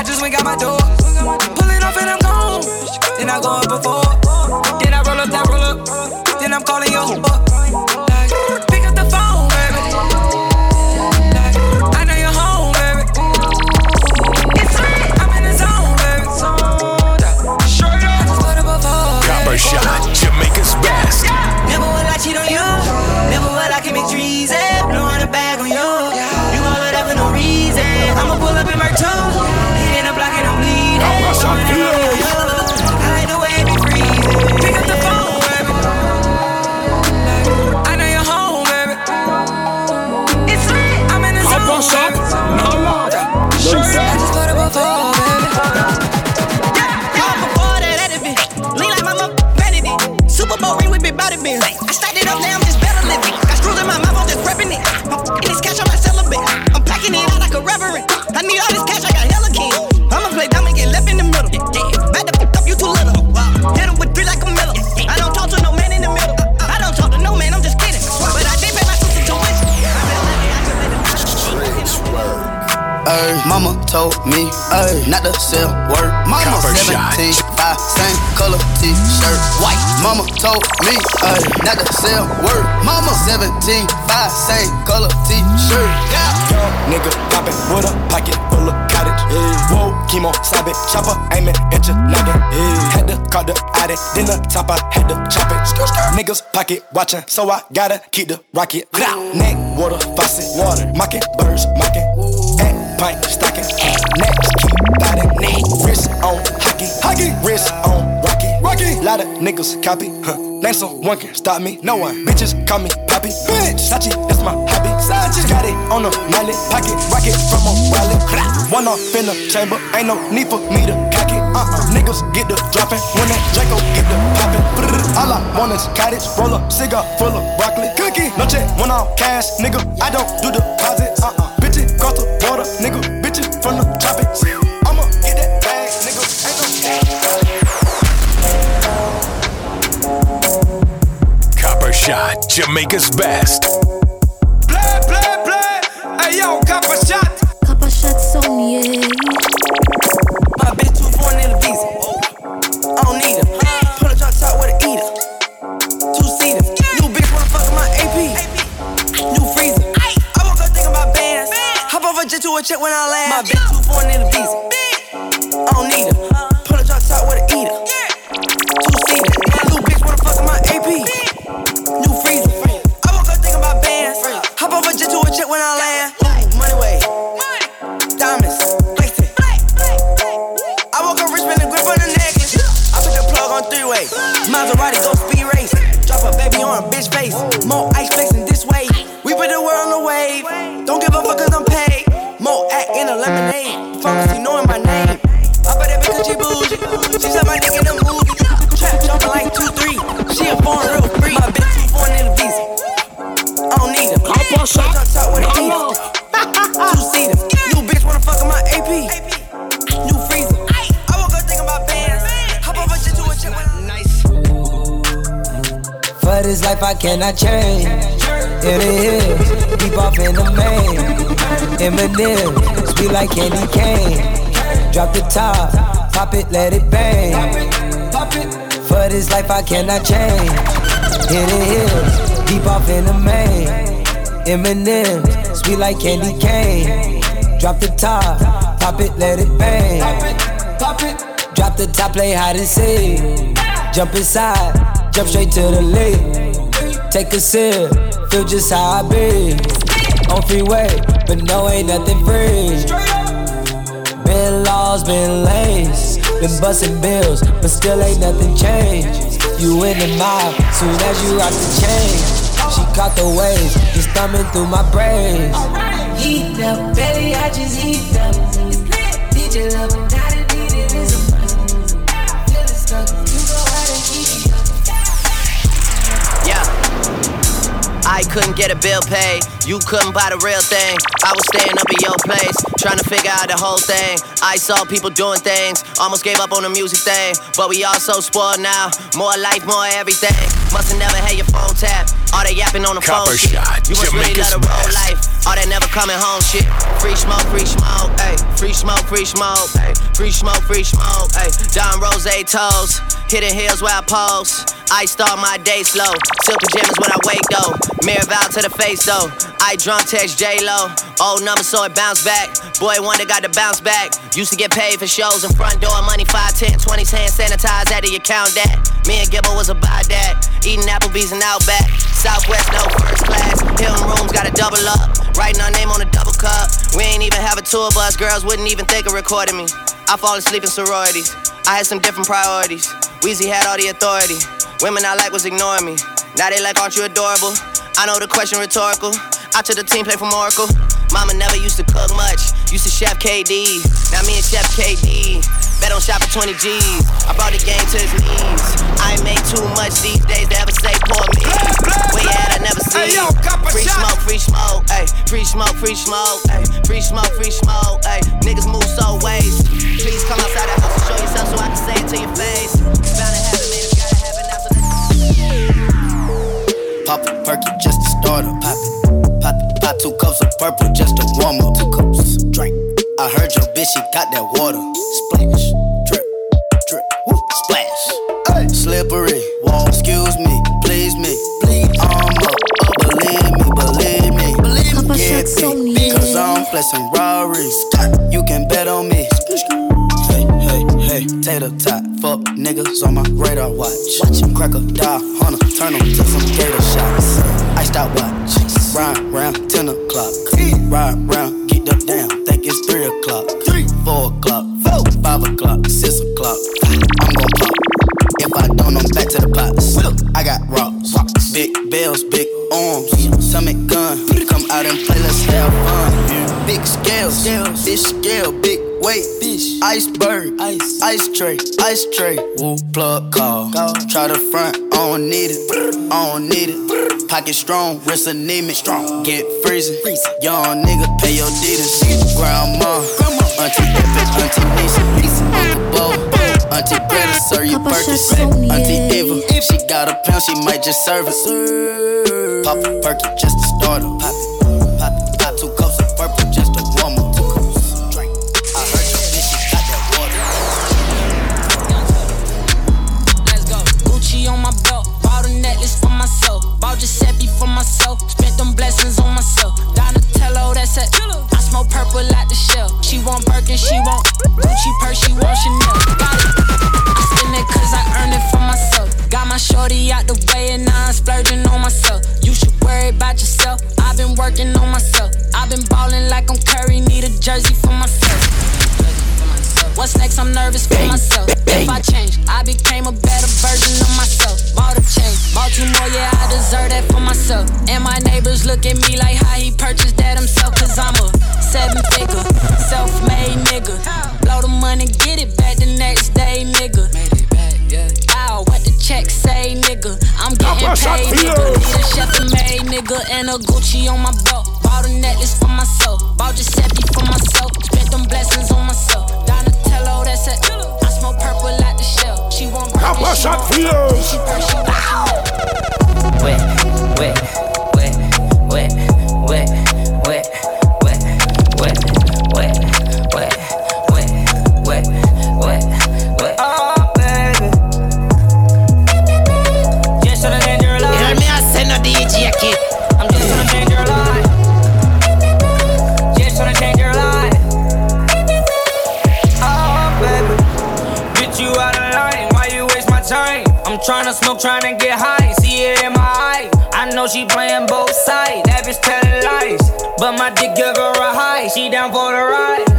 I just went got my door, pull it off and I'm gone. Then I go up before, need all told me, ay, not to sell word. Mama Copper 17, five, same color t-shirt, white. Mama told me, ay, not to sell word. Mama 17, five, same color t-shirt. Yeah. Young nigga poppin' with a pocket full of cottage. Whoa, chemo, stop it, chopper, aiming at your noggin. Had to call the addict, then the top I had to chop it. Niggas pocket watching, so I gotta keep the rocket. Neck, water, faucet, water, mocking, birds, mocking. Pint, stocking, next, keep biting. Neck, wrist on hockey, hockey, wrist on rocky, rocky. Lot of niggas copy, huh? Name someone can stop me, no one. Bitches call me Poppy, bitch. Sachi, that's my hobby. Sachi, got it on the mallet, pocket, rocket from a wallet. One off in the chamber, ain't no need for me to cock it. Uh-uh, niggas get the dropping when that Draco get the popping. All I want is cottage, roll up, cigar full of broccoli, cookie. No check, one off cash, nigga. I don't do deposits. Uh-uh, bitches cross nigga. Bitches from the tropics. I'ma get that bag, nigga. Ain't no Copper Shot, Jamaica's best. Play, play, play. Hey yo, copper shot. Copper shots on yeah. Hop off a to a check when I land. My bitch too foreign in the visa. I don't need her. Put a drop top with a eater. Lemonade. Pharmacy knowing my name. I bet that bitch she bougie. She said my dick in the movie. Trap jumping like 2-3. She a foreign real free. My bitch too foreign in the visa. I don't need her. Drop top with a heater. Two seater. New bitch wanna fuck my AP. New freezer. I woke up thinking about bands. Hop over shit to a chick when nice. For this life I cannot change. In the hills, deep off in the main. Eminem, sweet like candy cane. Drop the top, pop it, let it bang. Pop it, For this life I cannot change. In the hills, deep off in the main. Eminem, sweet like candy cane. Drop the top, pop it, let it bang. Pop it, Drop the top, play hide and seek. Jump inside, jump straight to the lead. Take a sip, feel just how I be. On freeway, but no, ain't nothing free. Been lanes. Been laced, been busting bills, but still ain't nothing changed. You in the mob, soon as you rock the chain. She caught the waves, just thumbing through my brains. Heat up, baby, I just heat up. DJ love, not a need it is a must. Feeling stuck, you know how to keep it up. Yeah. I couldn't get a bill paid. You couldn't buy the real thing. I was staying up in your place, trying to figure out the whole thing. I saw people doing things, almost gave up on the music thing. But we all so spoiled now. More life, more everything. Must've never had your phone tap. All that yapping on the Copper phone shit. shot, You must really love the road life. All that never coming home shit. Free smoke, free smoke, ayy. Free smoke, free smoke, ayy. Free smoke, free smoke, ayy. Don Rose toes. Hitting hills where I pose. I start my day slow. Silk pajamas when I wake though. Mirror vow to the face though. I drunk text J Lo. Old number so it bounce back. Boy wonder got to bounce back. Used to get paid for shows in front door. Money 5, 10, 20 hand sanitized. Had to count that. Me and Gibbo was about that. Eating Applebee's and Outback. Southwest no first class. Hilton rooms got to double up. Writing our name on a double cup. We ain't even have a tour bus. Girls wouldn't even think of recording me. I fall asleep in sororities. I had some different priorities. Weezy had all the authority. Women I like was ignoring me. Now they like, aren't you adorable? I know the question rhetorical. I took the team play from Oracle. Mama never used to cook much. Used to chef KD. Now me and chef KD. Bet on shop for 20 G's. I brought the game to his knees. I ain't made too much these days to ever say poor me. Where you at? I never see. Hey, yo, free shot. smoke, free smoke, ayy. Free smoke, free smoke, ayy. Free smoke, free smoke, ayy. Niggas move so ways. Please come outside the house and show yourself so I can say it to your face. Bound to happen, man. It's gotta happen now. So Pop a perky just to start up. Pop it. Pop, pop two cups of purple just to warm up. Two cups. Drink. I heard your bitch, she got that water. Splash. Drip. Drip. Woo. Splash. Hey. Slippery. Wall. Excuse me. Please me. Please. I'm up. up. Believe me. Believe me. Believe me. Get me. Cause I'm flexing Rarries. You can bet on me. Hey, hey, hey, tater tot, fuck niggas on my radar watch. Watch him crack a die, hunter, turn him to some gator shots. Iced out watch, ride round 10 o'clock. Ride round, get up down, think it's 3 o'clock. 3, 4 o'clock, 4, 5 o'clock, 6 o'clock. I'm gon' pop. If I don't, I'm back to the pots. I got rocks, big bells, big arms, stomach gun. Come out and play, let's have fun. Big scales, fish scale, big weight, fish, iceberg, ice, ice tray, ice tray. Woo, plug call. Try the front, I don't need it, I don't need it. Pocket strong, wrist anemic, strong. Get freezing, young nigga, pay your deeders. Grandma, auntie auntie Uncle Bo. Auntie Greta, serve you Papa Perkins. Auntie Eva, if she got a pound, she might just serve it. Pop a perky just to start her. 40 out the way and I'm splurging on myself. You should worry about yourself. I've been working on myself. I've been balling like I'm Curry, need a jersey for myself. What's next? I'm nervous for myself. If I change, I became a better version of myself. Bought a chain, more. yeah, I deserve that for myself. And my neighbors look at me like how he purchased that himself. Cause I'm a seven figure, self made nigga. Blow the money, get it back the next day, nigga. Made it back, yeah check say, nigga? I'm getting Papa shot paid, nigga. feels. Need a chef made, nigga, and a Gucci on my belt. Bought a necklace for myself, bought Giuseppe for myself. Spent them blessings on myself. Donatello, that's it. I smoke purple out the shell. She want Birkin, Papa she shot want feels. Gucci purse, she want Chanel. Wet, wet, wet, wet, smoke, tryna get high. See it in my eye. I know she playing both sides. That bitch telling lies. But my dick give her a high. She down for the ride.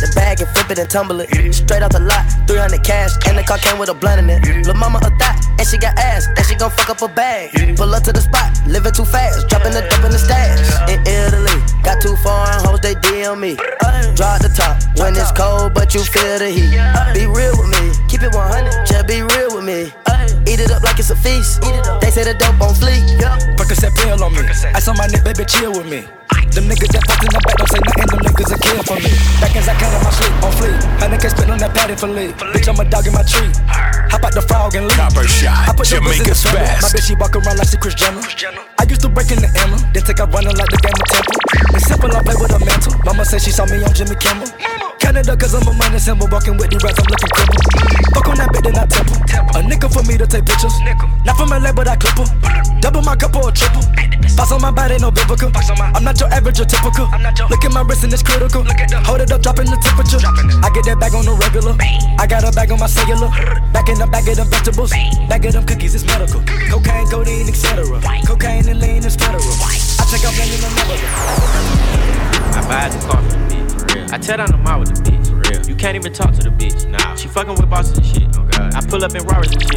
It and tumble it. Straight off the lot, 300 cash, and the car came with a blunt in it. Lil' mama a thot, and she got ass, and she gon' fuck up a bag. Pull up to the spot, living too fast, dropping the dope in the stash. In Italy, got two foreign hoes, they DM me. Drop the top when it's cold, but you feel the heat. Be real with me, keep it 100, just be real with me. Eat it up like it's a feast. They say the dope on fleek. Percocet pill on me. I saw my neck, baby, chill with me. Them niggas that fucked in the back don't say nothing, them niggas are kill for me. Back as I count on my sleep, on fleek. Honey can spit on that patty for leave. Bitch, I'm a dog in my tree. Hop out the frog and leave. Copper shot, I put your in the Jamaica's center. My bitch, she walk around like she Chris Jenner. I used to break in the Emma, then take up running like the game of Temple. It's simple, I play with a mantle. Mama said she saw me on Jimmy Kimmel. Canada, cause I'm a money symbol. Walking with the rats, I'm looking crippled. Fuck on that bit, then I temple. A nickel for me to take pictures. Not from LA, but I clip her. Double my cup or a triple. Box on my body, no biblical. I'm not your average or typical. Look at my wrist and it's critical. Hold it up, dropping the temperature. I get that bag on the regular. I got a bag on my cellular. Back in the bag of them vegetables. Bag of them cookies, it's medical. Cocaine, codeine, etc. Cocaine and lean is federal. I check out in the I buy the car for bitch. Real. I tell down the mall with the bitch. For real. You can't even talk to the bitch. Nah. She fucking with bosses and shit. Oh god. I pull up in Rarers and shit.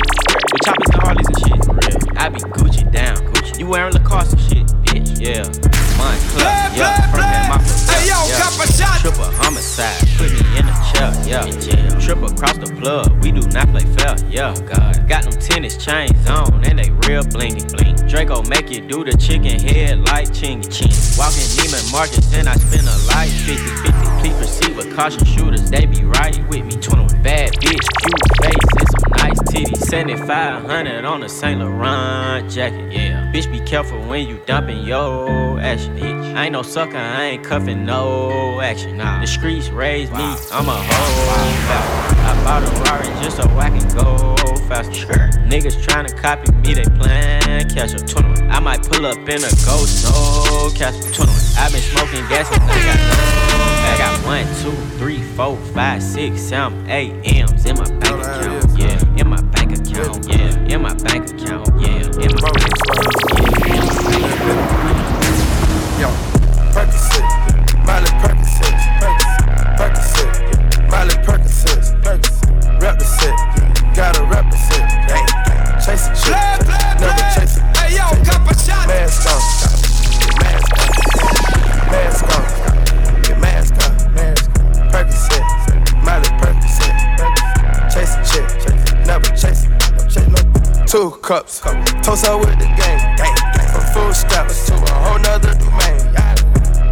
We choppies and Harleys and shit. For real. I be Gucci down. Gucci. You wearing Lacoste and shit, bitch. Yeah. Mine club. Yeah. Front and my Hey, yo, yeah. copper shot. Triple homicide. Put me in the chair. Yeah. Triple across the plug. We do not play fair. Yeah. Oh, god. Got them tennis chains on and they real blingy bling. Draco make you do the chicken head like chingy ching. Walking Neiman Marcus and I spend a life 50 50. Please proceed with caution shooters. They be right with me. 21 bad bitch, titties. 7500 on a Saint Laurent jacket. Yeah. Bitch, be careful when you dumping your action. Bitch. I ain't no sucker. I ain't cuffing no action. Nah. The streets raised me. I'm a whole falcon. I bought a Rari just so I can go faster. Niggas tryna copy me, they plan catch up. 21. I might pull up in a ghost, no catch up. 21. I been smoking gas and I got no. I got one, two, three, four, five, six, seven, eight M's in my bank account. Yeah, in my account. Yeah, in my bank account. Yeah, in my cups, toast her with the gang, from full steps to a whole nother domain.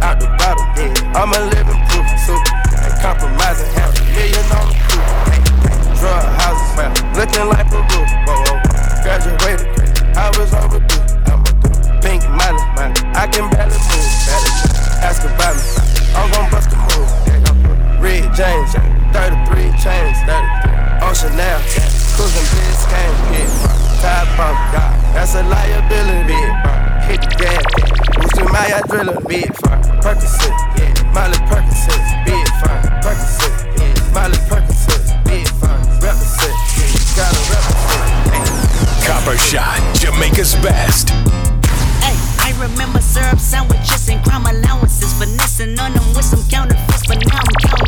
Out the bottle, I'm a living proof, ain't compromising, half a million on the coupe. Drug houses, well, looking like. Whoa, whoa. Graduated, I was overdue. A pink money. I can barely move. Ask about me, I'm gon' bust a move. Red James, 33 chains, 33. Ocean now, cruising Biscayne, yeah. Tide bump, that's a liability. Hit the gas, boosting my adrenaline, big fire. Percocet, yeah. Miley Percocet, big fire. Percocet, yeah. Miley Percocet, big fire. Represent, yeah. Gotta represent. Copper shot, Jamaica's best. Hey, I remember syrup sandwiches and crime allowances. Finessing on them with some counterfeits, but now I'm counting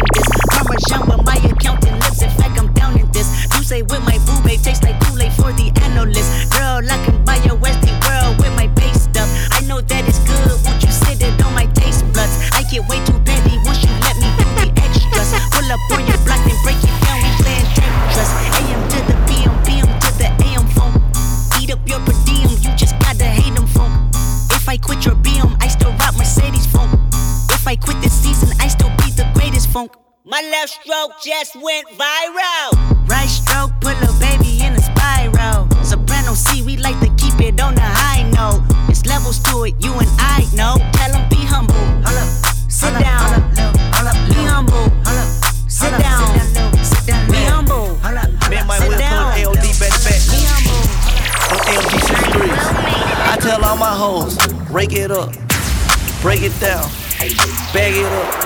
left stroke just went viral. Right stroke put a baby in a spiral. Soprano C, we like to keep it on the high note. It's levels to it, you and I know. Tell 'em be humble. Hold up. Sit down. Be humble. Sit down. Be humble. Me and my Sit whip down. put AOD back to back. Be humble. On AMG 63. I tell all my hoes, rake it up, break it down, bag it up.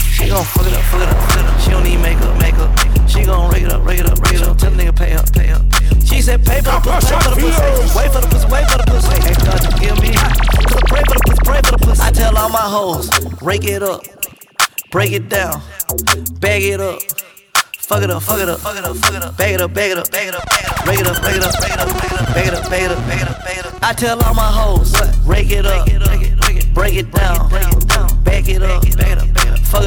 She gon' fuck it up, fuck it up, fuck it up. She don't need makeup, makeup. She gon' rake it up, rake it up, rake it up. Tell the nigga pay up, pay up. She said pay for the pussy, pay for the pussy. Wait for the pussy, wait for the pussy. Hey, God, give me. Pray for the pussy, pray for the pussy. I tell all my hoes, rake it up, break it down, bag it up. Fuck it up, fuck it up, fuck it up, fuck it up. Bag it up, bag it up, bag it up, bag it up. Rake it up, rake it up, rake it up, bag it up, bag it up, bag it up, bag it up. I tell all my hoes, rake it up, break it down,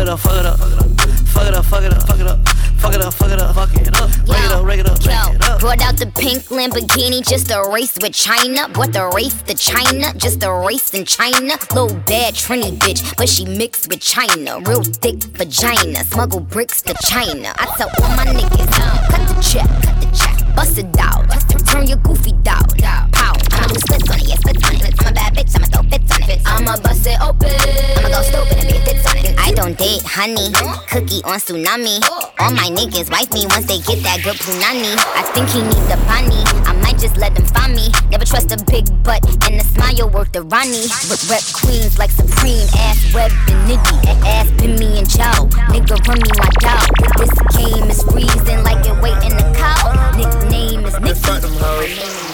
it up. Fuck it up, fuck it up, fuck it up, fuck it up, fuck it up, fuck it up, fuck it up, fuck it up. Rake it up, rake it up. Brought out the pink Lamborghini just a race with China. What the race to China? Just a race in China. Little bad Trini bitch, but she mixed with China. Real thick vagina. Smuggle bricks to China. I tell all my niggas, cut the check, cut the check. Bust it out. Turn your goofy dog. Pow. I'ma do splits on it, splits on it. I'm a bad bitch, I'ma I'ma bust it open. I'ma go stupid and be fits on it. I don't date honey. Cookie on tsunami. All my niggas wife me once they get that good punani. I think he need the bunny. I might just let them find me. Never trust a big butt and a smile work the Ronnie. But rep queens like Supreme, ass web and niggy. Ass pin me and chow. Nigga run me my dog. This game is freezing like it waiting to cow. Nickname is Nicky.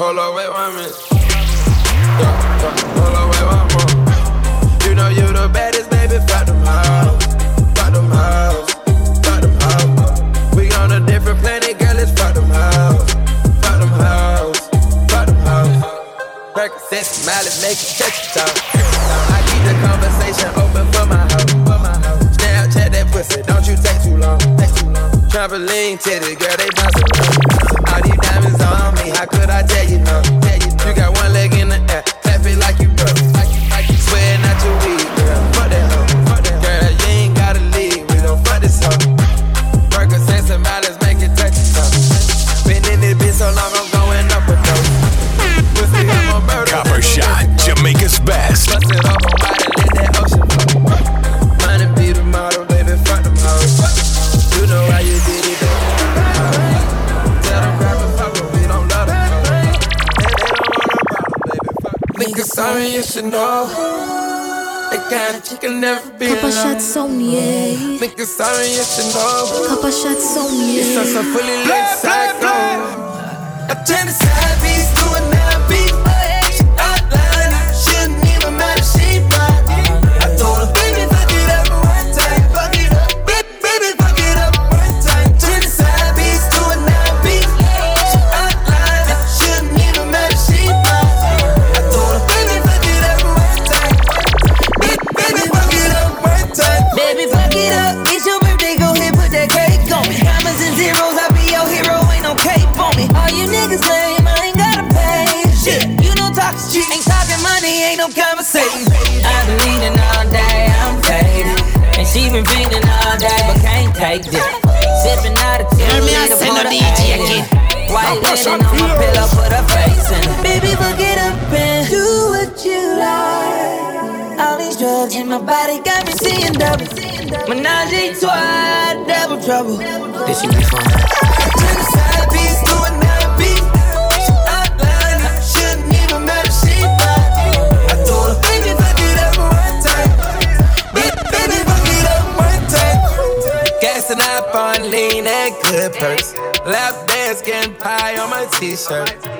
Hold on, wait one minute. Yeah, yeah. Hold on, wait one more. You know you the baddest, baby. Fuck them hoes. Fuck them hoes. Fuck them hoes. We on a different planet, girl. Let's fuck them hoes. Fuck them hoes. Fuck them hoes. Percocet, Miley, make it talk. I keep the conversation open for my hoe. For my that pussy, don't you take too long. Take too long. Trampoline titty, girl, they bouncing. All these on me, how could I tell you no? Tell you, you got one sorry, you should know. That kind never be Papa alone. shots on me, yeah. Nigga, sorry, you should know. Papa shots on me, It's yeah. just a eh? fully lit cyclone. I turn the side piece to a trouble. This should be fun. Side piece to a nine beat. She outline, shouldn't even matter, she fine. I told her, baby, fuck it up one time. Baby, fuck it up one time. Gassing up on lean and good perks. Lap dance getting pie on my t-shirt.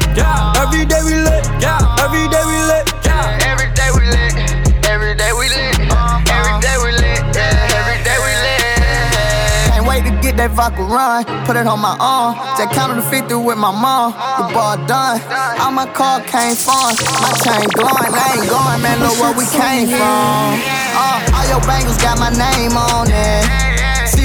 Yeah, every day we lit. Yeah, every day we lit. Yeah, every day we lit. Every day we lit. Every day we lit. Yeah, every day we lit. Can't wait to get that vodka run. Put it on my arm. Just counted the 50 with my mom. The ball done. All my car came from. My chain glowing. I ain't going, man. Look where we came from. Uh, all your bangles got my name on it.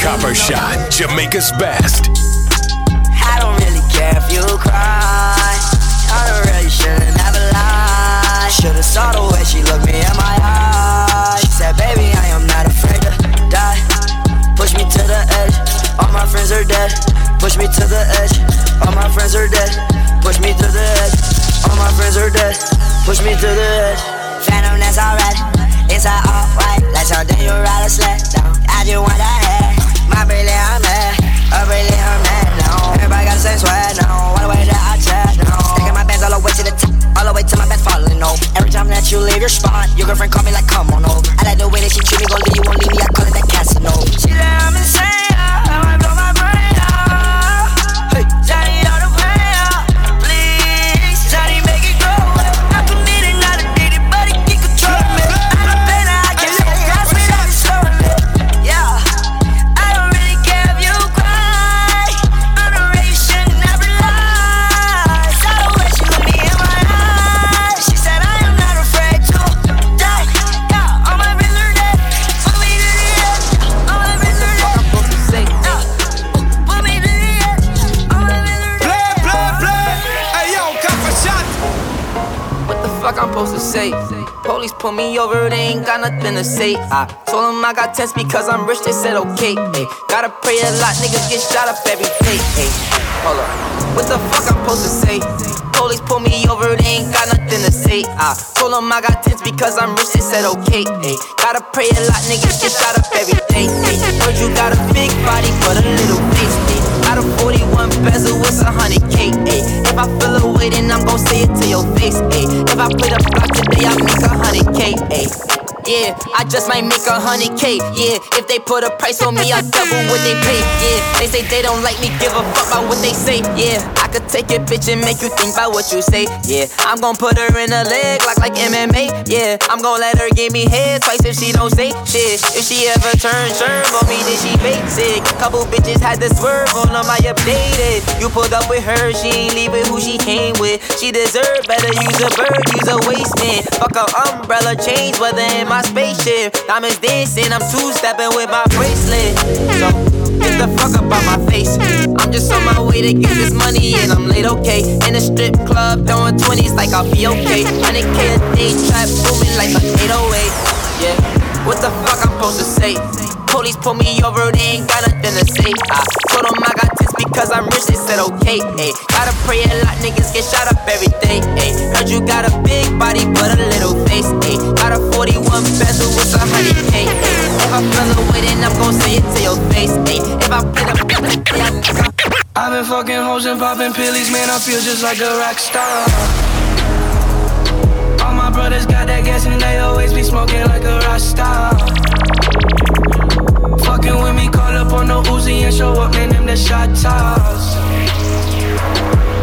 Copper Shot, Jamaica's best. I don't really care if you cry. I don't really lie. Should've saw the way she looked me in my eyes. She said, baby, I am not afraid to die. Push me to the edge, all my friends are dead. Push me to the edge, all my friends are dead. Push me to the edge, all my friends are dead. Push me to the edge. Phantom, that's alright. It's all white, like something you ride a sled down. I just want that head. My I'm mad, I really I'm now. Everybody got the same sweat now. All the way that I chat now. Sticking my bands all the way to the top, all the way to my bed falling over. Every time that you leave your spot, your girlfriend call me like, come on over. I like the way that she treat me, gon' leave you, won't leave me. I call it that Casanova. She like I'm insane, yeah. Oh, I might blow pull me over, they ain't got nothing to say. I told them I got tests because I'm rich, they said okay. Ay, gotta pray a lot, niggas get shot up every day. Ay, hold up, what the fuck I'm supposed to say? Police pull me over, they ain't got nothing to say. I told them I got tents because I'm rich, they said okay. Ay, gotta pray a lot, niggas get shot up every day. Ay, heard you got a big body, but a little face. Ay, got a 41 bezel, it's a hundred K. Ay, if I feel a way, then I'm gon' say it to your face. Ay, if I put a block today, I make a hundred K. Ay. Yeah, I just might make a hundred K. Yeah, if they put a price on me, I'll double what they pay. Yeah, they say they don't like me, give a fuck about what they say. Yeah, I could take your bitch and make you think about what you say. Yeah, I'm gon' put her in a leg like like MMA. Yeah, I'm gon' let her give me head twice if she don't say shit. If she ever turn sherm on me, then she basic. Couple bitches had to swerve on them, I updated. You pulled up with her, she ain't leaving who she came with. She deserve better, use a bird, use a waste man. Fuck a umbrella, change weather in my spaceship. Diamonds dancing, I'm two stepping with my bracelet. So, get the fuck up out my face. I'm just on my way to get this money and I'm late, okay. In a strip club, throwing 20s like I'll be okay. 100k a day, trap booming like a 808. Yeah, what the fuck I'm supposed to say? Police pull me over, they ain't got nothing to say. I told them I got this because I'm rich, they said okay. Ay. Gotta pray a lot, niggas get shot up every day. Ay. Heard you got a big body, but a little face. Ay. Got a 41 bezel with a hundred K. If I feel away, then I'm gon' say it to your face. Ay. If I play the I've been fucking hoes and popping pillies, man. I feel just like a rock star. All my brothers got that gas and they always be smoking like a rock star. Fucking with me, call up on the Uzi and show up, man. Them the shot toss.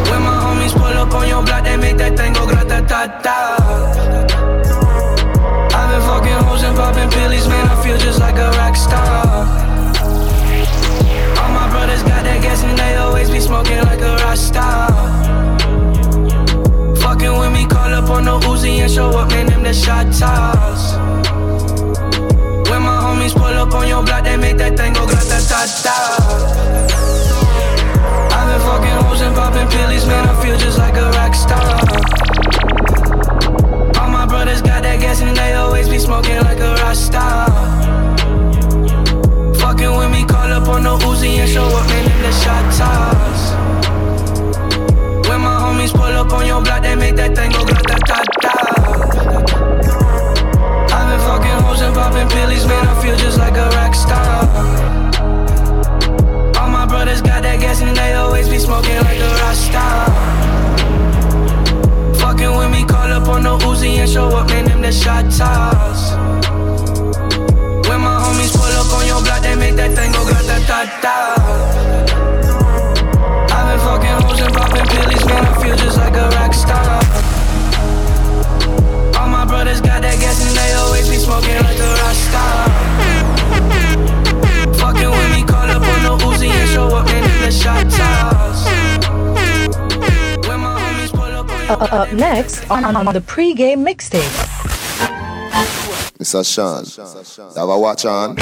When my homies pull up on your block, they make that thing go grata ta ta. I've been fucking hoes and popping pillies, man. I feel just like a rock star. All my brothers got that gas and they always be smoking like a rock star. Fucking with me, call up on the Uzi and show up, man. Them the shot toss. Homies pull up on your block, they make that thing go grata ta ta. I've been fucking hoes and popping pills, man. I feel just like a rock star. All my brothers got that gas and they always be smoking like a rock star. Fucking with me, call up on the Uzi and show up, man, in the shot toss. When my homies pull up on your block, they make that thing go grata ta ta. I've been fucking hoes and popping pills, man. I feel just like a rock star. All my brothers got that gas and they always be smoking like a rock star. Fucking with me, call up on the Uzi and show up, man. Them the shot toss. When my homies pull up on your block, they make that thing go grata ta ta. I've been fucking hoes and popping pills, man. I feel just like a rock star. All brothers got that gas and they always be smoking like a rock star. Fucking with me, call up on the Uzi and show up. In the shot toss. When my homies pull up on Uh, up next on, on, on the pre-game mixtape. Mr. Sean, have a watch on.